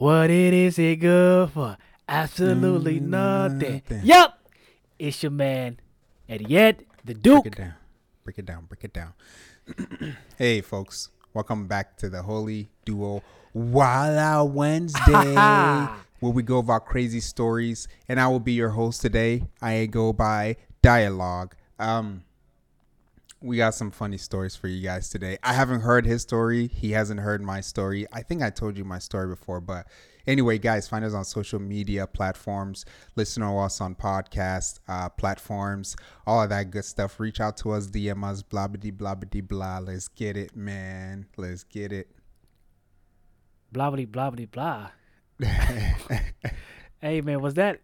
What it is it good for? Absolutely Mm, nothing. nothing. Yup. It's your man, Eddie Ed, the Duke. Break it down. Break it down. Break it down. hey, folks. Welcome back to the Holy Duo Wild Out Wednesday, where we go about crazy stories. And I will be your host today. I go by Dialogue. Um, we got some funny stories for you guys today. I haven't heard his story. He hasn't heard my story. I think I told you my story before, but anyway, guys, find us on social media platforms. Listen to us on podcast uh, platforms. All of that good stuff. Reach out to us, DM us, blah blah blah blah blah. Let's get it, man. Let's get it. Blah blah blah blah blah. Hey man, was that?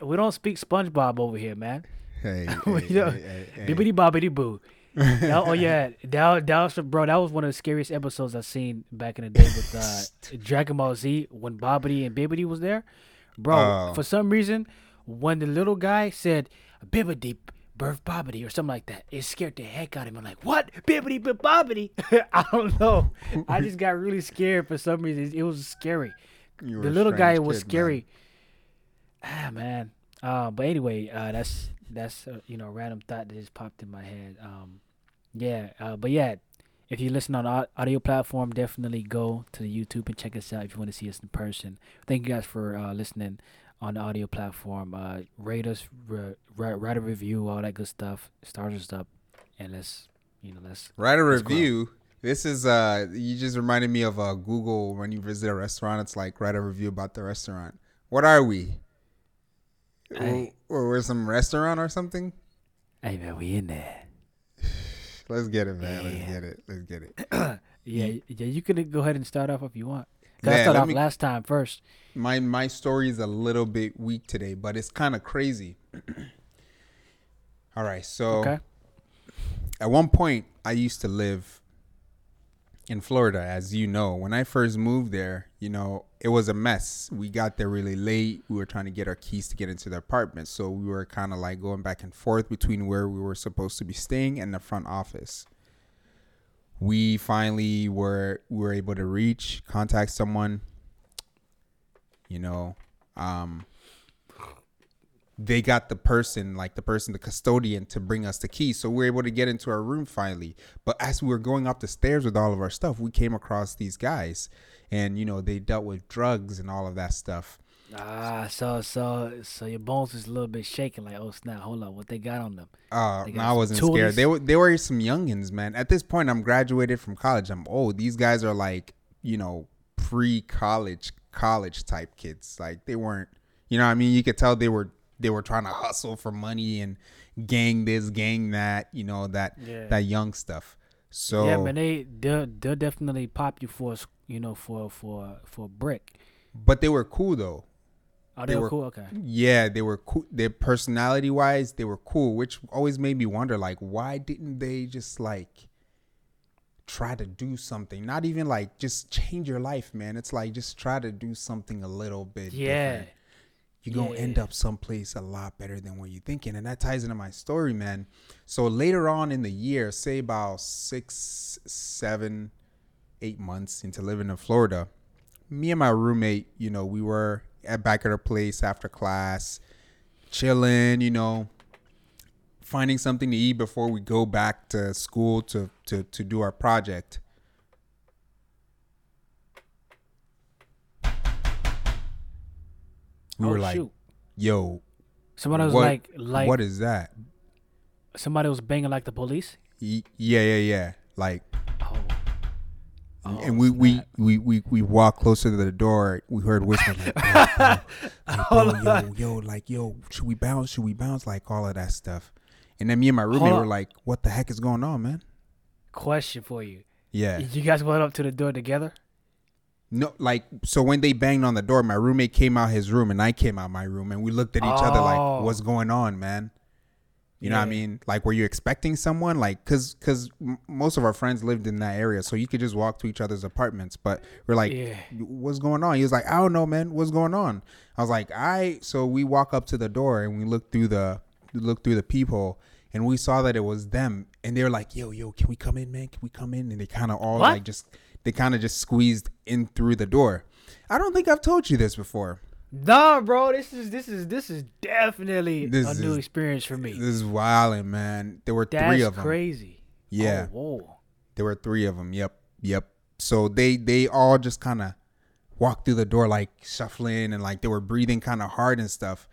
We don't speak SpongeBob over here, man. Hey, hey, hey, hey, hey. Bibbidi bobbidi boo. That- oh yeah, that, that was bro. That was one of the scariest episodes I've seen back in the day with uh, Dragon Ball Z when Babidi and Bibbidi was there, bro. Oh. For some reason, when the little guy said Bibbidi birth Bobbity or something like that, it scared the heck out of me. I'm like, what Bibbidi but Bobbity? I don't know. I just got really scared for some reason. It was scary. The little guy was kid, man. scary. Ah man. Uh, but anyway, uh, that's that's uh, you know a random thought that just popped in my head. Um, yeah. Uh, but yeah, if you listen on au- audio platform, definitely go to the YouTube and check us out if you want to see us in person. Thank you guys for uh, listening on the audio platform. Uh, rate us, re- write a review, all that good stuff. Stars us up, and let's you know let's Write a Let's review. This is uh you just reminded me of uh Google when you visit a restaurant, it's like write a review about the restaurant. What are we? Hey. Or we're some restaurant or something? hey man, we in there. Let's get it, man. Let's get it. Let's get it. Yeah, yeah. You can go ahead and start off if you want. 'Cause I Man, started off me- last time first. My my story is a little bit weak today, but it's kind of crazy. All right, so Okay. at one point I used to live in Florida, as you know. When I first moved there, you know, it was a mess. We got there really late. We were trying to get our keys to get into the apartment, so we were kind of like going back and forth between where we were supposed to be staying and the front office. We finally were we were able to reach, contact someone. You know, um, they got the person, like the person, the custodian, to bring us the keys. So we were able to get into our room finally. But as we were going up the stairs with all of our stuff, we came across these guys, and you know they dealt with drugs and all of that stuff. Ah, so so so your bones is a little bit shaking. Like, oh snap! Hold on, what they got on them? Uh, no, I wasn't scared. They were they were some youngins, man. At this point, I'm graduated from college. I'm old. These guys are like you know pre college college type kids. Like they weren't. You know, what I mean, you could tell they were they were trying to hustle for money and gang this, gang that. You know that Yeah. that young stuff. So yeah, man, they they'll, they'll definitely pop you for you know for for for a brick. but they were cool though. Oh, They they, were were- cool. Okay. Yeah, they were cool. Their personality wise, they were cool, which always made me wonder, like, why didn't they just like try to do something? Not even like just change your life, man. It's like just try to do something a little bit. Yeah. different. You're gonna end Yeah. up someplace a lot better than what you're thinking, and that ties into my story, man. So later on in the year, say about six, seven, eight months into living in Florida, me and my roommate, you know, we were at back at our place after class, chilling, you know, finding something to eat before we go back to school to to to do our project. We oh were like, shoot! "Yo, Somebody was what- like like what is that?" somebody was banging like the police. Y- Yeah, yeah, yeah. Like Oh. Oh, and we, oh, we, we we we walked closer to the door. We heard whispers like, bro, bro, like, bro, yo, yo, like, yo, should we bounce? Should we bounce? Like all of that stuff. And then me and my roommate were like, "What the heck is going on, man?" Question for you: Yeah. You guys went up to the door together? No, like so when they banged on the door, my roommate came out his room and I came out my room and we looked at each other Oh. like, "What's going on, man?" You know what I mean? Like, were you expecting someone? Like, cause, cause m- most of our friends lived in that area, so you could just walk to each other's apartments. But we're like, Yeah. "What's going on?" He was like, "I don't know, man. What's going on?" I was like, "I." So we walk up to the door and we look through the look through the peephole and we saw that it was them. And they were like, "Yo, yo, can we come in, man? Can we come in?" And they kind of all What? like just they kind of just squeezed in through the door. I don't think I've told you this before. Nah, bro, this is this is this is definitely This a new experience for me. This is wild, man. There were That's three of them. crazy. Yeah. Oh, whoa. There were three of them. Yep, yep. So they they all just kind of walked through the door like shuffling and like they were breathing kind of hard and stuff.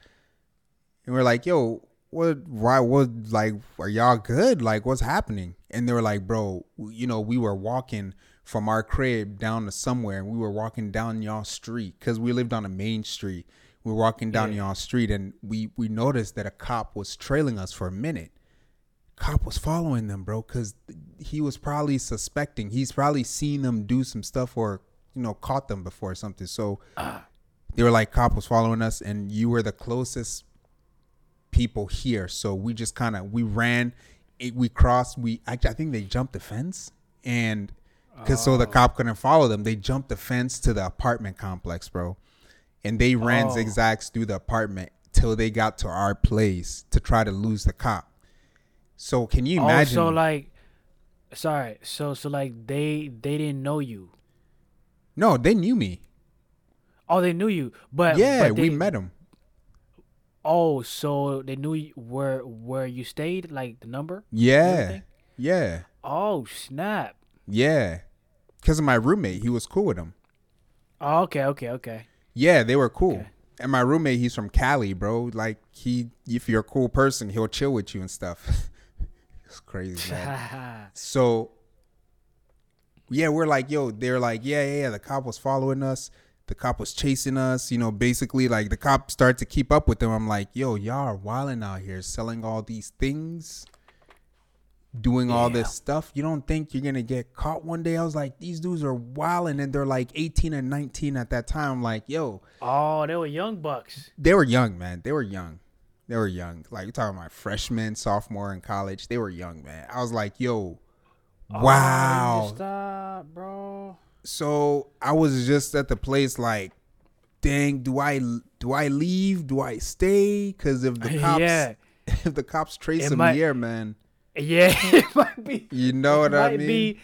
And we're like, "Yo, what? Why? What? Like, are y'all good? Like, what's happening?" And they were like, "Bro, you know, we were walking from our crib down to somewhere, and we were walking down y'all street because we lived on a main street. We were walking down Yeah. y'all street, and we we noticed that a cop was trailing us for a minute." cop was following them, bro, because he was probably suspecting. He's probably seen them do some stuff or you know caught them before or something. So ah. they were like, cop was following us, and you were the closest people here. So we just kind of we ran, it, we crossed. We actually I think they jumped the fence, and because so the cop couldn't follow them, they jumped the fence to the apartment complex, bro, and they ran Oh. zigzags through the apartment till they got to our place to try to lose the cop. So can you imagine? Oh, so like, sorry. So so like they they didn't know you. no, they knew me. Oh, they knew you, but yeah, but we met them. Oh, so they knew you, where where you stayed, like the number. Yeah, yeah, Oh snap! Yeah. Because of my roommate, he was cool with them. Oh, okay, okay, okay. Yeah, they were cool. Okay. And my roommate, he's from Cali, bro. Like he, if you're a cool person, he'll chill with you and stuff. it's crazy, man. So yeah, we're like, yo, they're like, yeah, yeah, yeah. The cop was following us. The cop was chasing us. You know, basically, like the cop started to keep up with them. I'm like, yo, y'all are wilding out here, selling all these things, doing all Yeah. this stuff. You don't think you're gonna get caught one day? I was like, these dudes are wilding, and then they're like 18 and 19 at that time. I'm like, yo, oh, they were young bucks. they were young, man. They were young. They were young. Like you're talking about freshman, sophomore in college. They were young, man. I was like, yo, Oh, wow. stop, bro. so I was just at the place like, dang, do I do I leave? Do I stay? Because if the cops yeah, if the cops trace It him might- here, man, yeah. It might be. you know what I might mean. be.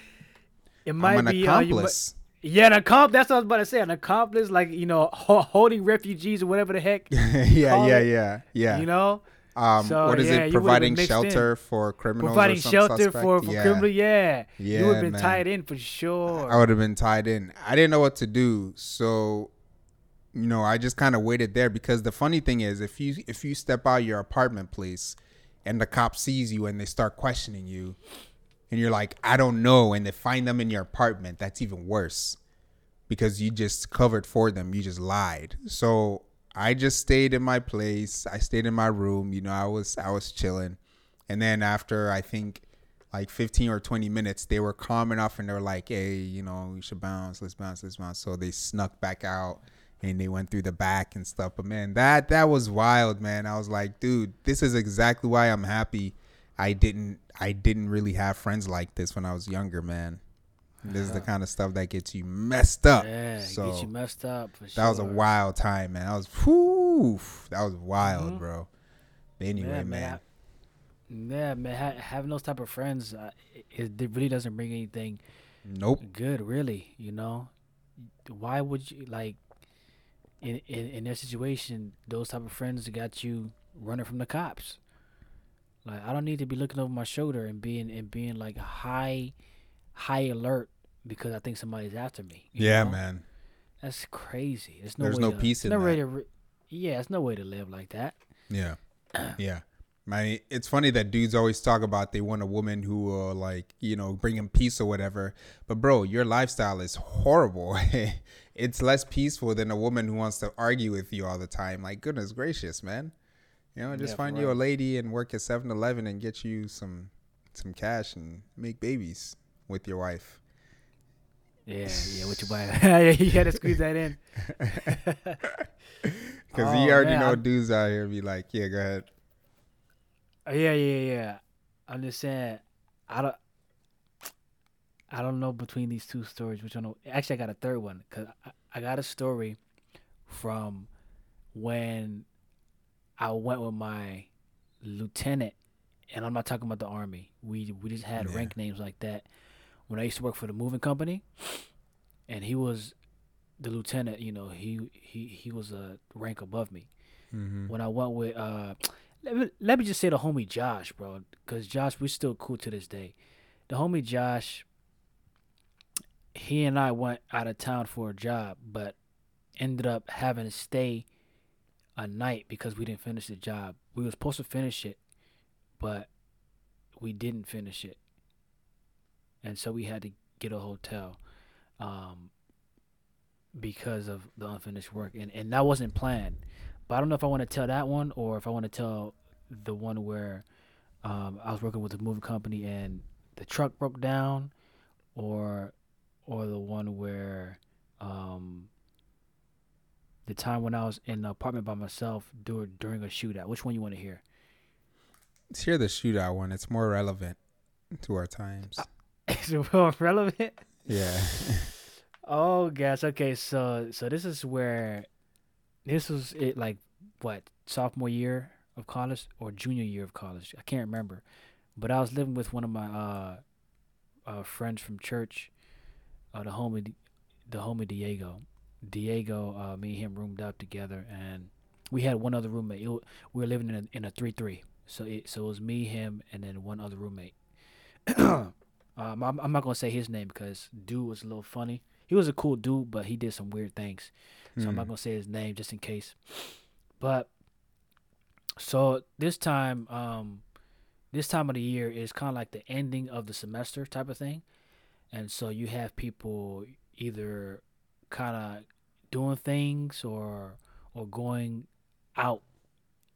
It might I'm an be. uh, might- accomplice. yeah, an accomplice. That's what I was about to say. An accomplice, like you know, ho- holding refugees or whatever the heck. yeah, yeah, it, yeah, yeah. You know, um, so, what is yeah, it? you would've been Providing shelter for criminals. providing shelter suspect? for, for yeah. criminal. Yeah, you would have been man. tied in for sure. I would have been tied in. I didn't know what to do, so you know, I just kind of waited there because the funny thing is, if you if you step out your apartment place and the cop sees you and they start questioning you, and you're like, I don't know, and they find them in your apartment, that's even worse because you just covered for them, you just lied. So I just stayed in my place. I stayed in my room. You know, I was I was chilling, and then after I think like 15 or 20 minutes, they were calm enough and they were like, hey, you know, we should bounce, let's bounce, let's bounce. So they snuck back out and they went through the back and stuff. But man, that that was wild, man. I was like, dude, this is exactly why I'm happy I didn't I didn't really have friends like this when I was younger, man. This is the kind of stuff that gets you messed up. yeah, so get you messed up for sure. that was a wild time, man. That was whew, that was wild, Mhm. bro. But anyway, Yeah, man. man. Yeah, man. Ha- having those type of friends, uh, it, it really doesn't bring anything Nope. good. Really, you know. Why would you like? In, in in their situation, those type of friends got you running from the cops. Like I don't need to be looking over my shoulder and being and being like high, high alert because I think somebody's after me. Yeah, know? man. That's crazy. There's no There's way no to, peace in no way that. to re- yeah, it's no way to live like that. Yeah. Yeah. My it's funny that dudes always talk about they want a woman who will like, you know, bring them peace or whatever. But bro, your lifestyle is horrible. it's less peaceful than a woman who wants to argue with you all the time. Like goodness gracious, man. You know, just Yeah, find you a lady and work at 7-Eleven and get you some some cash and make babies with your wife. Yeah, yeah. What you buy? you had to squeeze that in. Cuz Oh, you already man, know I'm- dudes out here be like, "Yeah, go ahead." Uh, yeah, yeah, yeah. I'm just saying, I don't, I don't know between these two stories which one. Actually, I got a third one because I, I got a story from when I went with my lieutenant, and I'm not talking about the army. We we just had Yeah. rank names like that when I used to work for the moving company, and he was the lieutenant, you know, he he he was a rank above me. Mm-hmm. When I went with uh, let me, let me just say the homie Josh, bro, because Josh we're still cool to this day. The homie Josh, he and I went out of town for a job, but ended up having to stay a night because we didn't finish the job. We were supposed to finish it, but we didn't finish it, and so we had to get a hotel. Um, because of the unfinished work, and and that wasn't planned. But I don't know if I want to tell that one or if I want to tell the one where um, I was working with a movie company and the truck broke down, or or the one where um, the time when I was in the apartment by myself during during a shootout. Which one you want to hear? Let's hear the shootout one. It's more relevant to our times. Is it more relevant? Yeah. Oh gosh. Okay. So so this is where this was it like what sophomore year of college or junior year of college. I can't remember, but I was living with one of my uh, uh friends from church, uh, the homie, the homie Diego. Diego, uh, me and him roomed up together, and we had one other roommate. It, we were living in a in a three three. So it so it was me, him, and then one other roommate. um, I'm, I'm not gonna say his name because dude was a little funny. He was a cool dude, but he did some weird things. So I'm not Mm. gonna say his name just in case. But so this time, um, this time of the year is kind of like the ending of the semester type of thing, and so you have people either kind of doing things or or going out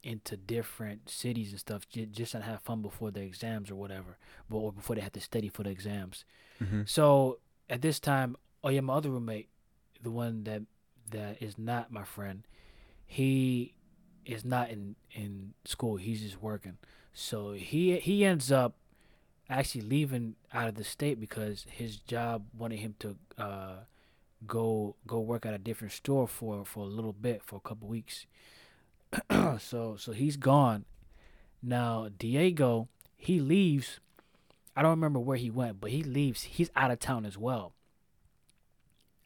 into different cities and stuff ju- just to have fun before the exams or whatever, but or before they have to study for the exams. Mhm. So at this time, oh yeah, my other roommate, the one that that is not my friend, he is not in in school. He's just working. So he he ends up actually leaving out of the state because his job wanted him to uh, go go work at a different store for for a little bit for a couple weeks. so so he's gone. Now Diego he leaves. I don't remember where he went, but he leaves. He's out of town as well.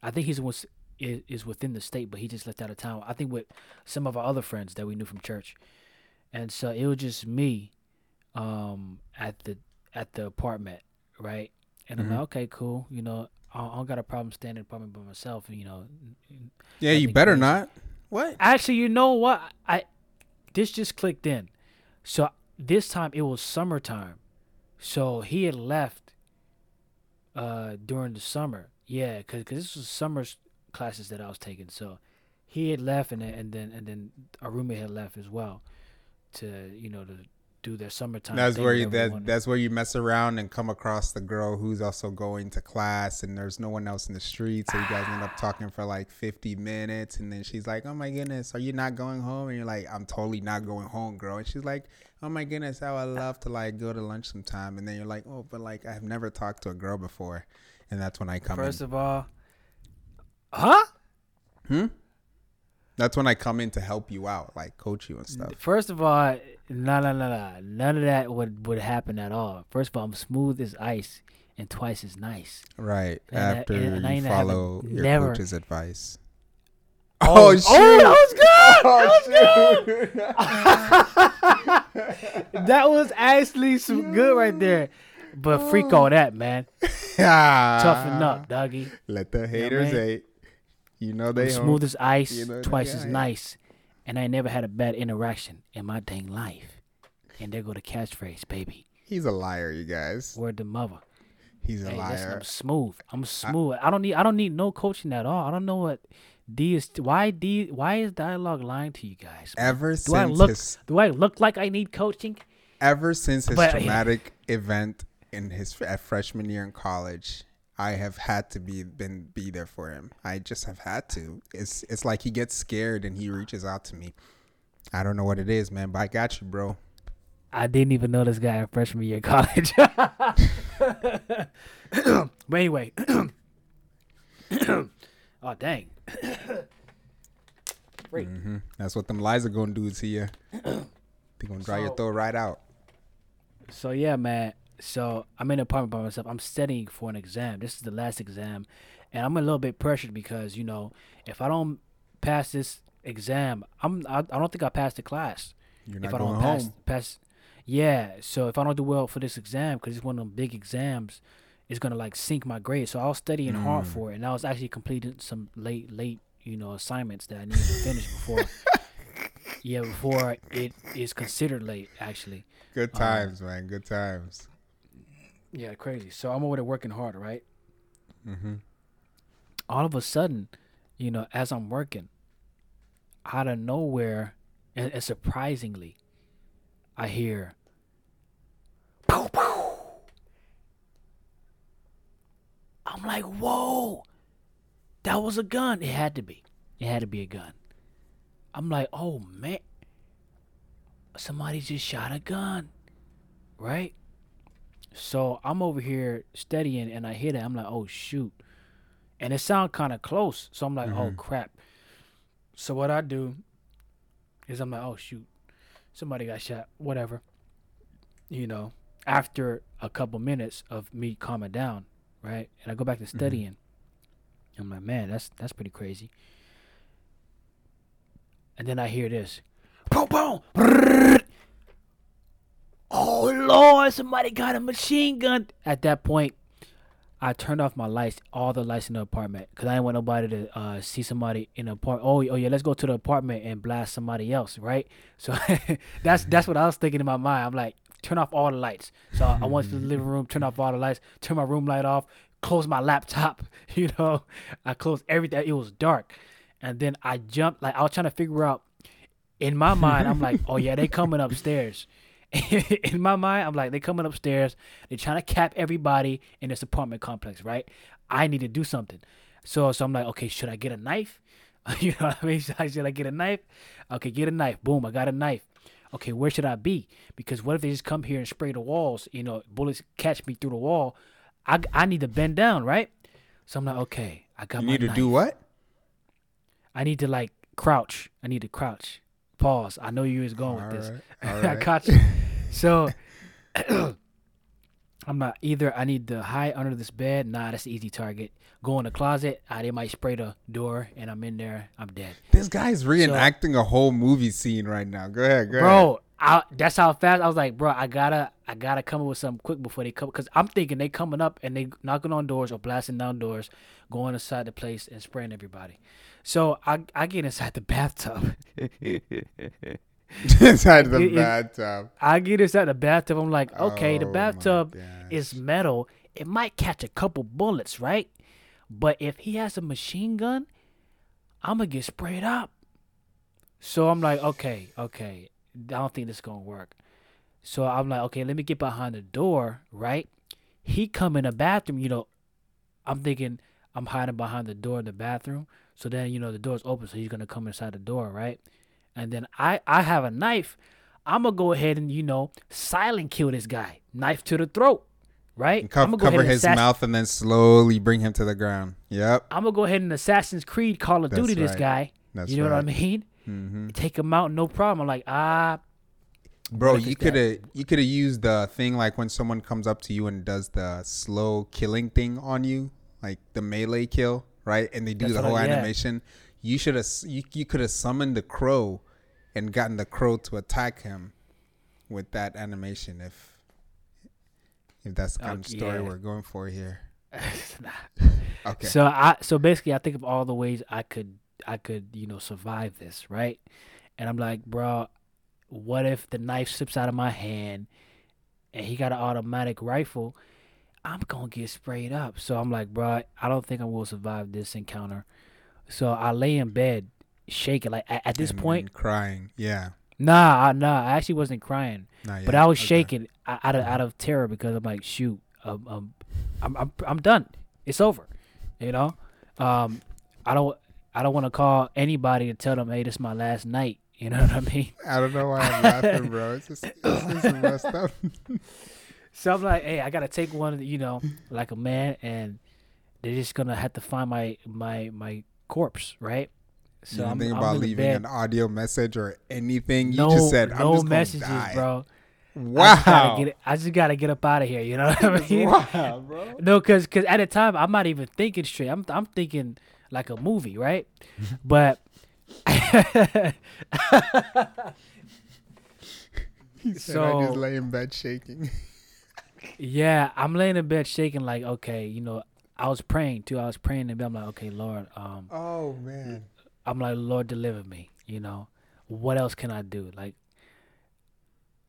I think he's was is, within the state, but he just left out of town. I think with some of our other friends that we knew from church, and so it was just me, um, at the at the apartment, right? And I'm Mhm. like, okay, cool. You know, I, I don't got a problem staying in the apartment by myself. You know, Yeah, you better crazy. not. What? Actually, you know what? I this just clicked in. So this time it was summertime. So he had left uh during the summer. Yeah, cuz cause this was summer classes that I was taking. So he had left and then and then and then our roommate had left as well to, you know, to do their summertime. That's where you that, wanted. that's where you mess around and come across the girl who's also going to class and there's no one else in the street so you guys end up talking for like 50 minutes and then she's like oh my goodness are you not going home and you're like i'm totally not going home girl and she's like oh my goodness how i love to like go to lunch sometime and then you're like oh but like i've never talked to a girl before and that's when i come First in of all, huh? hmm? that's when i come in to help you out like coach you and stuff First of all, no, no, no, no, none of that would would happen at all. First of all, I'm smooth as ice and twice as nice. right And I- after and I you follow your never- coach's advice Oh, oh, oh shoot! oh, that was good! Oh, shoot! That was actually some good right there. But freak all that, man. Toughen up, doggy. Let the haters man. hate. You know they smooth as ice, You know, twice as nice. And I never had a bad interaction in my dang life. And there go the catchphrase, baby. He's a liar, you guys. Word to mother. He's a Hey, listen, liar. I'm smooth. I'm smooth. I, don't need. I don't need no coaching at all. I don't know what D is. Why D? Why is dialogue lying to you guys? man? Ever Do I since look? his Do I look like I need coaching? ever since his But- traumatic event in his at freshman year in college, I have had to be been be there for him. I just have had to. It's it's like he gets scared and he reaches out to me. I don't know what it is, man, but I got you, bro. I didn't even know this guy in freshman year of college. but anyway, oh dang, Freak. hmm That's what them lies are gonna do to you. They gonna dry your throat right out. So yeah, man. So I'm in an apartment by myself. I'm studying for an exam. This is the last exam, and I'm a little bit pressured because you know if I don't pass this exam, I'm I, I don't think I passed the class. You're if not I don't pass home. pass, yeah. So if I don't do well for this exam, because it's one of them big exams, it's gonna like sink my grade. So I was studying hard Mm. for it, and I was actually completing some late late you know assignments that I needed to finish before. yeah, before it is considered late actually. Good Um, times, man. Good times. Yeah, crazy. So I'm over there working hard, right? Mm-hmm. all of a sudden, you know, as I'm working, out of nowhere, and, and surprisingly, I hear, pow, pow. I'm like, whoa, that was a gun. It had to be. It had to be a gun. I'm like, oh man, somebody just shot a gun, right? So I'm over here studying, and I hear that. I'm like, oh shoot and it sounded kind of close. So I'm like, oh Mhm. crap. So what I do is I'm like, oh shoot, somebody got shot, whatever. You know, after a couple minutes of me calming down, right, and I go back to studying. I'm like, man, that's that's pretty crazy. And then I hear this, boom, boom. Somebody got a machine gun. At that point, I turned off my lights, all the lights in the apartment, because I didn't want nobody to uh, see somebody in the apartment. Oh, oh yeah, let's go to the apartment and blast somebody else, right? So that's that's what I was thinking in my mind. I'm like, turn off all the lights. So I went to the living room, turn off all the lights, turn my room light off, close my laptop. You know, I closed everything. It was dark, and then I jumped. Like I was trying to figure out. In my mind, I'm like, oh yeah, they coming upstairs. in my mind, I'm like, they coming upstairs. They're trying to cap everybody in this apartment complex, right? I need to do something. So, so I'm like, okay, should I get a knife? you know what I mean? Should I, should I get a knife? Okay, get a knife. Boom, I got a knife. Okay, where should I be? Because what if they just come here and spray the walls? You know, bullets catch me through the wall. I, I need to bend down, right? So I'm like, okay, I got You my need to knife. do what? I need to like crouch. I need to crouch. Pause. I know you is going with this. Alright, I caught you. So I'm not either. I need to hide under this bed. Nah, that's an easy target. Go in the closet. Ah, they might spray the door, and I'm in there. I'm dead, This guy's reenacting a whole movie scene right now. Go ahead, go ahead. bro. I, that's how fast I was like, bro. I gotta, I gotta come up with something quick before they come, because I'm thinking they coming up and they knocking on doors or blasting down doors, going inside the place and spraying everybody. So I, I get inside the bathtub. Inside the It- it- bathtub. I get inside the bathtub. I'm like, okay, the Oh my bathtub is metal. It might catch a couple bullets, right? But if he has a machine gun, I'm gonna get sprayed up. So I'm like, okay, okay, I don't think this is gonna work. So I'm like, okay, let me get behind the door, right? He come in the bathroom, you know. I'm thinking I'm hiding behind the door in the bathroom. So then, you know, the door's open, so he's gonna come inside the door, right? And then I I have a knife. I'm gonna go ahead and you know silent kill this guy, knife to the throat, right? And co- I'm gonna go cover his assassin- mouth and then slowly bring him to the ground. Yep. I'm gonna go ahead and Assassin's Creed Call of That's Duty this guy. That's you know what I right. mean? hmm Take him out, no problem. I'm like, ah, Bro, you could have you could have used the thing like when someone comes up to you and does the slow killing thing on you, like the melee kill, right? And they do That's the what I- whole yeah. animation. You should have you, you could have summoned the crow and gotten the crow to attack him with that animation if if that's the kind of story yeah. we're going for here. Okay. So I so basically I think of all the ways I could I could you know survive this right, and I'm like, bro, what if the knife slips out of my hand, and he got an automatic rifle? I'm gonna get sprayed up. So I'm like, bro, I don't think I will survive this encounter. So I lay in bed, shaking. Like at, at this And- point, and crying. Yeah. nah, I, nah, I actually wasn't crying. But. I was Okay. shaking out of out of terror because I'm like, shoot, um, um, I'm I'm I'm done. It's over. You know, um, I don't I don't want to call anybody to tell them, hey, this is my last night. You know what I mean? I don't know why I'm laughing, bro. It's just it's just messed up. So I'm like, hey, I gotta take one, you know, like a man, and they're just gonna have to find my my my corpse, right? So you I'm, think I'm about leaving an audio message or anything. You no, just said, no I'm just messages, bro. Wow. I just gotta get, I just gotta get up out of here. You know what I mean? wow, bro. No, cause, cause at the time I'm not even thinking straight. I'm, I'm thinking like a movie, right? but He said I just So- lay in bed shaking. yeah, I'm laying in bed shaking, like, okay, you know, I was praying too. I was praying and I'm like, okay, Lord, um, Oh man. I'm like, Lord, deliver me. You know, what else can I do? Like,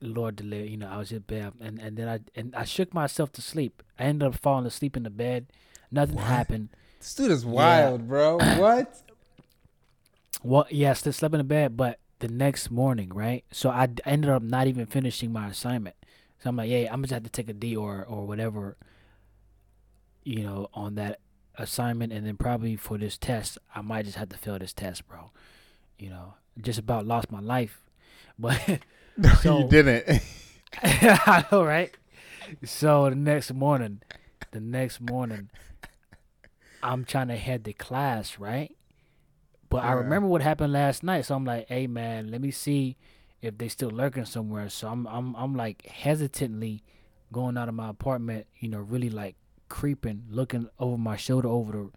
Lord, deliver. You know, I was in bed, and and then I and I shook myself to sleep. I ended up falling asleep in the bed. Nothing What? happened. This dude is wild, bro. What? Well, yeah, I still slept in the bed, but the next morning, right? So I ended up not even finishing my assignment. So I'm like, yeah, I'm just have to take a D or or whatever, you know, on that assignment, and then probably for this test, I might just have to fail this test, bro. You know, just about lost my life, but No, So- you didn't. I know, right? So the next morning, the next morning, I'm trying to head to class, right? But I remember what happened last night, so I'm like, "Hey, man, let me see if they still lurking somewhere." So I'm, I'm, I'm like hesitantly going out of my apartment, you know, really like creeping, looking over my shoulder, over the,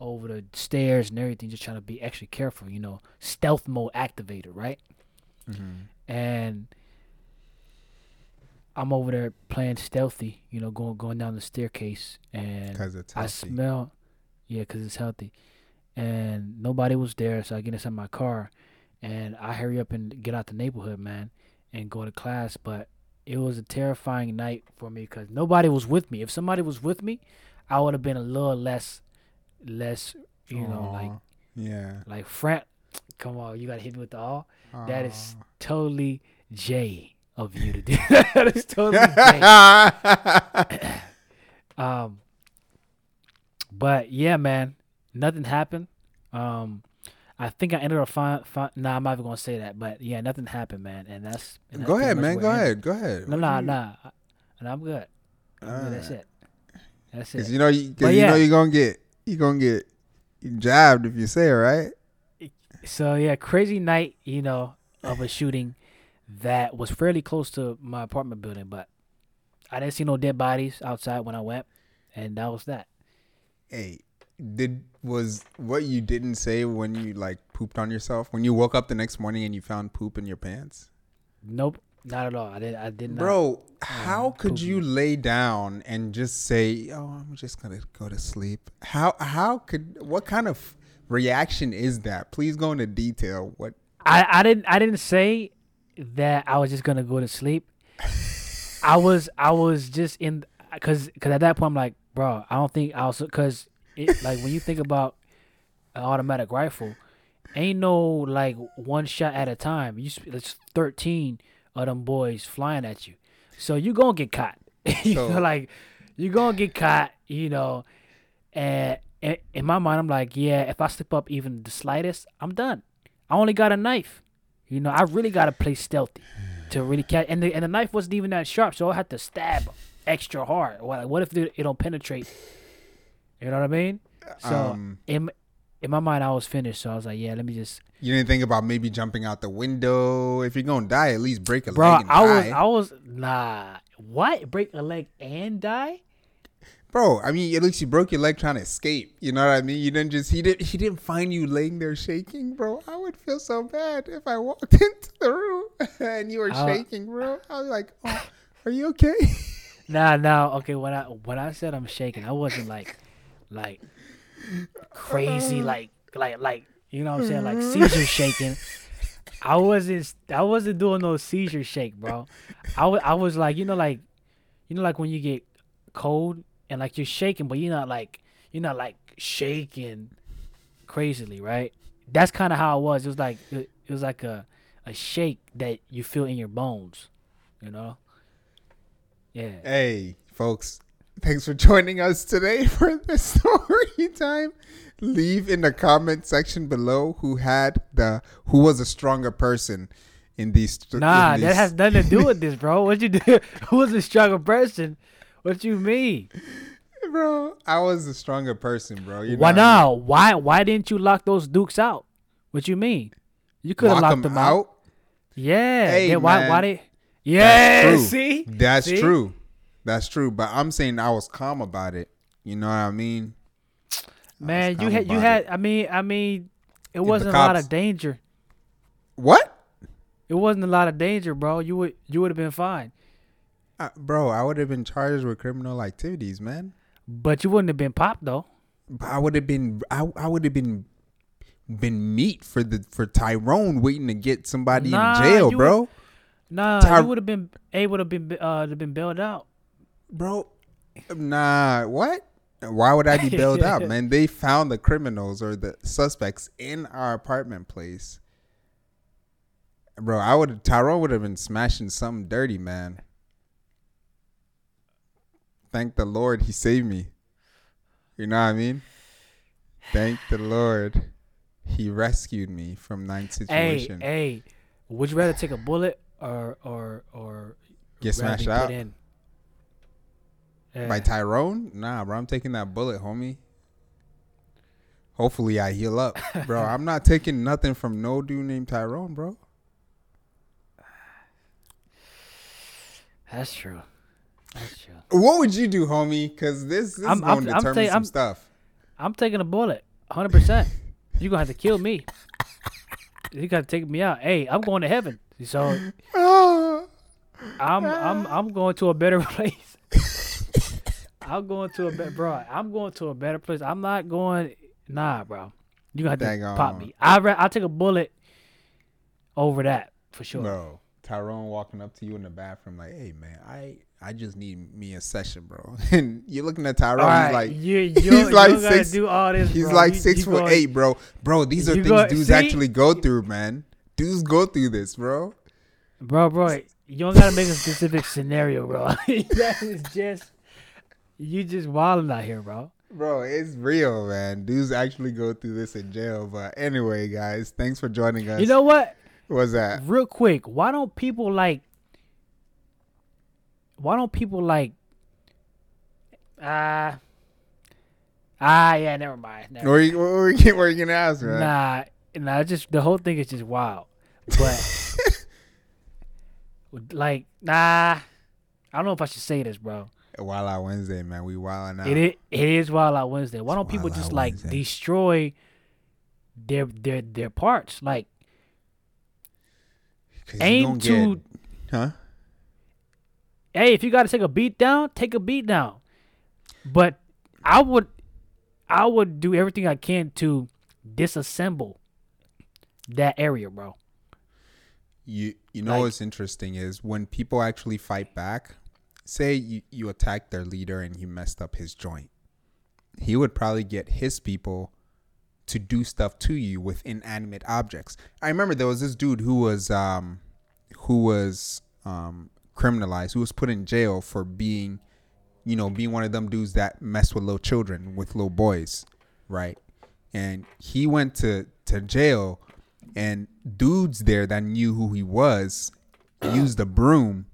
over the stairs and everything, just trying to be extra careful, you know, stealth mode activated, right? and I'm over there playing stealthy, you know, going going down the staircase, and I smell, yeah, cause it's healthy, and nobody was there, so I get inside my car, and I hurry up and get out the neighborhood, man, and go to class, but it was a terrifying night for me because nobody was with me. If somebody was with me, I would have been a little less, less, you know, like yeah. like Frank. Come on, you gotta hit me with the all. That is totally Jay of you to do. that is totally Jay. Um, but yeah, man, nothing happened. Um, I think I ended up fine. Fi- nah, I'm not even gonna say that. But yeah, nothing happened, man. And that's and that's Go ahead, man. Go ahead. Go ahead. No, nah, nah, and I'm good. I'm good. That's it. That's it. you know, you, cause But you yeah. know you're gonna get you're gonna get jabbed if you say it right. So yeah, crazy night, you know, of a shooting that was fairly close to my apartment building, but I didn't see no dead bodies outside when I went, and that was that. Hey, did was what you didn't say when you like pooped on yourself when you woke up the next morning and you found poop in your pants? Nope, not at all. I did. I did not. Bro, how um, could you lay down and just say, "Oh, I'm just gonna go to sleep"? How how could what kind of reaction is that? Please go into detail. What? I, I didn't. I didn't say that I was just gonna go to sleep. I was. I was just in because because at that point I'm like, bro, I don't think I was because it like when you think about an automatic rifle, ain't no like one shot at a time. You it's thirteen of them boys flying at you, so you gonna get caught. you So- know, like you gonna get caught. You know, and, and in my mind I'm like, yeah, if I slip up even the slightest, I'm done. I only got a knife. You know, I really got to play stealthy to really catch. And the and the knife wasn't even that sharp, so I had to stab extra hard. What what if it don't penetrate? You know what I mean? So Um, in in my mind, I was finished. So I was like, yeah, let me just. You didn't think about maybe jumping out the window. If you're gonna die, at least break a Bro, leg and I was. I was nah. What break a leg and die? Bro, I mean, at least you broke your leg trying to escape. You know what I mean? You didn't just he didn't he didn't find you laying there shaking, bro. I would feel so bad if I walked into the room and you were Uh, shaking, bro. I was like, oh, "Are you okay?" Nah, nah. Okay, when I when I said I'm shaking, I wasn't like like crazy, uh-huh. like like like you know what I'm saying, like mm-hmm. seizure shaking. I wasn't I wasn't doing no seizure shake, bro. I was I was like you know like you know like when you get cold and like you're shaking, but you're not like you're not like shaking crazily, right? That's kind of how it was. It was like it, it was like a a shake that you feel in your bones, you know. Yeah. Hey, folks, thanks for joining us today for the story time. Leave in the comment section below who had the who was a stronger person in these. in Nah, that has nothing to do with this, bro. What you do? Who was a stronger person? What you mean? bro. I was a stronger person, bro. You know Why what I mean? now? Why why didn't you lock those dukes out? What you mean? You could have Lock locked them them out. out. Yeah. Hey, yeah why why they Yeah, true. see, That's See? true. That's true. But I'm saying I was calm about it. You know what I mean? man, you had you had. it. I mean, I mean, it the wasn't a lot of danger. What? It wasn't a lot of danger, bro. You would you would have been fine, Uh, bro, I would have been charged with criminal activities, man. but you wouldn't have been popped though. But I would have been I, I would have been been meat for the for Tyrone waiting to get somebody Nah, in jail, bro. Nah, Ty- you would have been able to been uh to been bailed out. Bro, nah, what? Why would I be bailed out, man? They found the criminals or the suspects in our apartment place. Bro, I would Tyrone would have been smashing something dirty, man. Thank the Lord he saved me. You know what I mean? Thank the Lord he rescued me from nine Hey, situation. hey, would you rather take a bullet or or or Get smashed out in? By Tyrone? Nah, bro, I'm taking that bullet, homie. Hopefully I heal up, bro. I'm not taking nothing from no dude named Tyrone, bro. That's true. That's true. What would you do, homie? Because this, this I'm- is I'm- going to I'm determine some I'm- stuff. I'm taking a bullet, hundred percent. You gonna have to kill me. You gotta take me out. Hey, I'm going to heaven. So I'm I'm I'm going to a better place. I'm going to a better bro. I'm going to a better place. I'm not going. Nah, bro. You gonna have to pop Daggone. me. I ra- I'll take a bullet over that for sure. Bro, Tyrone walking up to you in the bathroom like, "Hey, man, I I just need me a session, bro." And you're looking at Tyrone. Right, he's like, you, you, he's like gotta six- do all this. he's bro. like You- six you foot gonna- eight, bro. Bro, these are things go- dudes see? actually go through, man. Dudes go through this, bro. bro, bro. You don't gotta make a specific scenario, bro. that is just you just wilding out here, bro. Bro, it's real, man. Dudes actually go through this in jail. But anyway, guys, thanks for joining us. You know what? what's that? Real quick, why don't people like? Why don't people like? Ah, ah, yeah. Never mind. Never What are you, what are you, what are you gonna ask, man? Nah, nah. Just the whole thing is just wild. But like, nah. I don't know if I should say this, bro. Wild Out Wednesday, man. We wilding out. It is, it is Wild Out Wednesday. Why don't people just like Wednesday. destroy their their their parts? Like, aim to- get- huh? hey, if you got to take a beat down, take a beat down. But I would, I would do everything I can to disassemble that area, bro. You you know Like- what's interesting is when people actually fight back. Say you you attack their leader and you messed up his joint. He would probably get his people to do stuff to you with inanimate objects. I remember there was this dude who was um who was um criminalized, who was put in jail for being you know, being one of them dudes that mess with little children, with little boys, right? And he went to to jail, and dudes there that knew who he was used a broom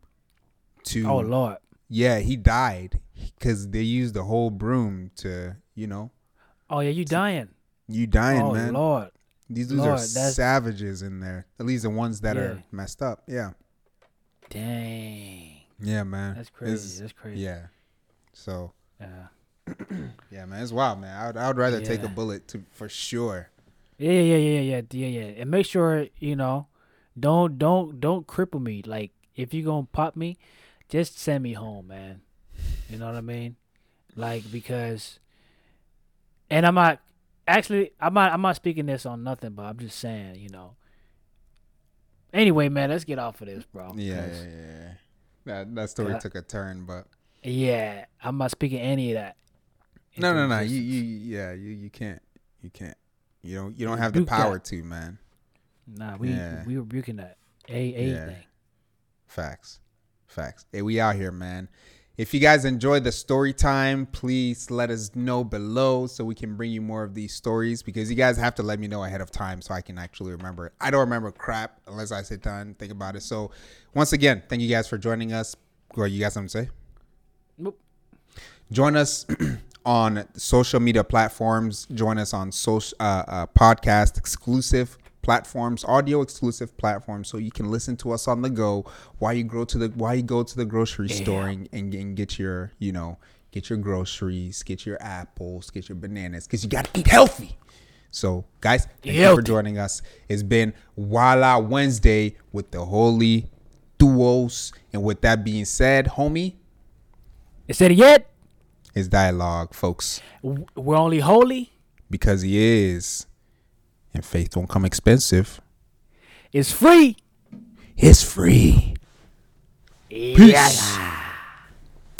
to. Oh Lord. Yeah, he died because they used the whole broom to, you know, Oh yeah, you dying. you dying, man. oh man. Lord. These dudes Lord, are savages in there. At least the ones that are messed up. Yeah, Dang. yeah, man. That's It's- crazy. That's crazy. Yeah. So Yeah. yeah, man, it's wild, man. I would, I would rather take a bullet to for sure. Yeah, yeah, yeah, yeah, yeah, yeah, yeah. And make sure you know, don't, don't, don't cripple me. Like if you gonna pop me, just send me home, man. You know what I mean? Like because, and I'm not actually, I'm not, I'm not speaking this on nothing, but I'm just saying, you know. Anyway, man, let's get off of this, bro. Yeah, yeah, yeah. That that story took a turn, but yeah. I'm not speaking any of that. no, no, no. You, you, yeah, you, you can't, you can't. You don't, you don't have the Rebuke that. power to, man. Nah, we Yeah. we rebuking that a a Yeah. thing. Facts. Facts. Hey, we out here, man. If you guys enjoyed the story time, please let us know below so we can bring you more of these stories because you guys have to let me know ahead of time so I can actually remember it. I don't remember crap unless I sit down and think about it. So, once again, thank you guys for joining us. What you guys something to say? Nope. Join us on social media platforms. Join us on social uh, uh, podcast exclusive platforms, audio exclusive platforms, so you can listen to us on the go while you go to the while you go to the grocery store and, and, and get your you know get your groceries, get your apples, get your bananas, because you gotta eat healthy. So, guys, thank you for joining us. It's been Walla Wednesday with the Holy Duos, and with that being said, homie, Is it yet? it's dialogue, folks, We're only holy. because he is, and faith don't come expensive. It's free. It's free. Peace.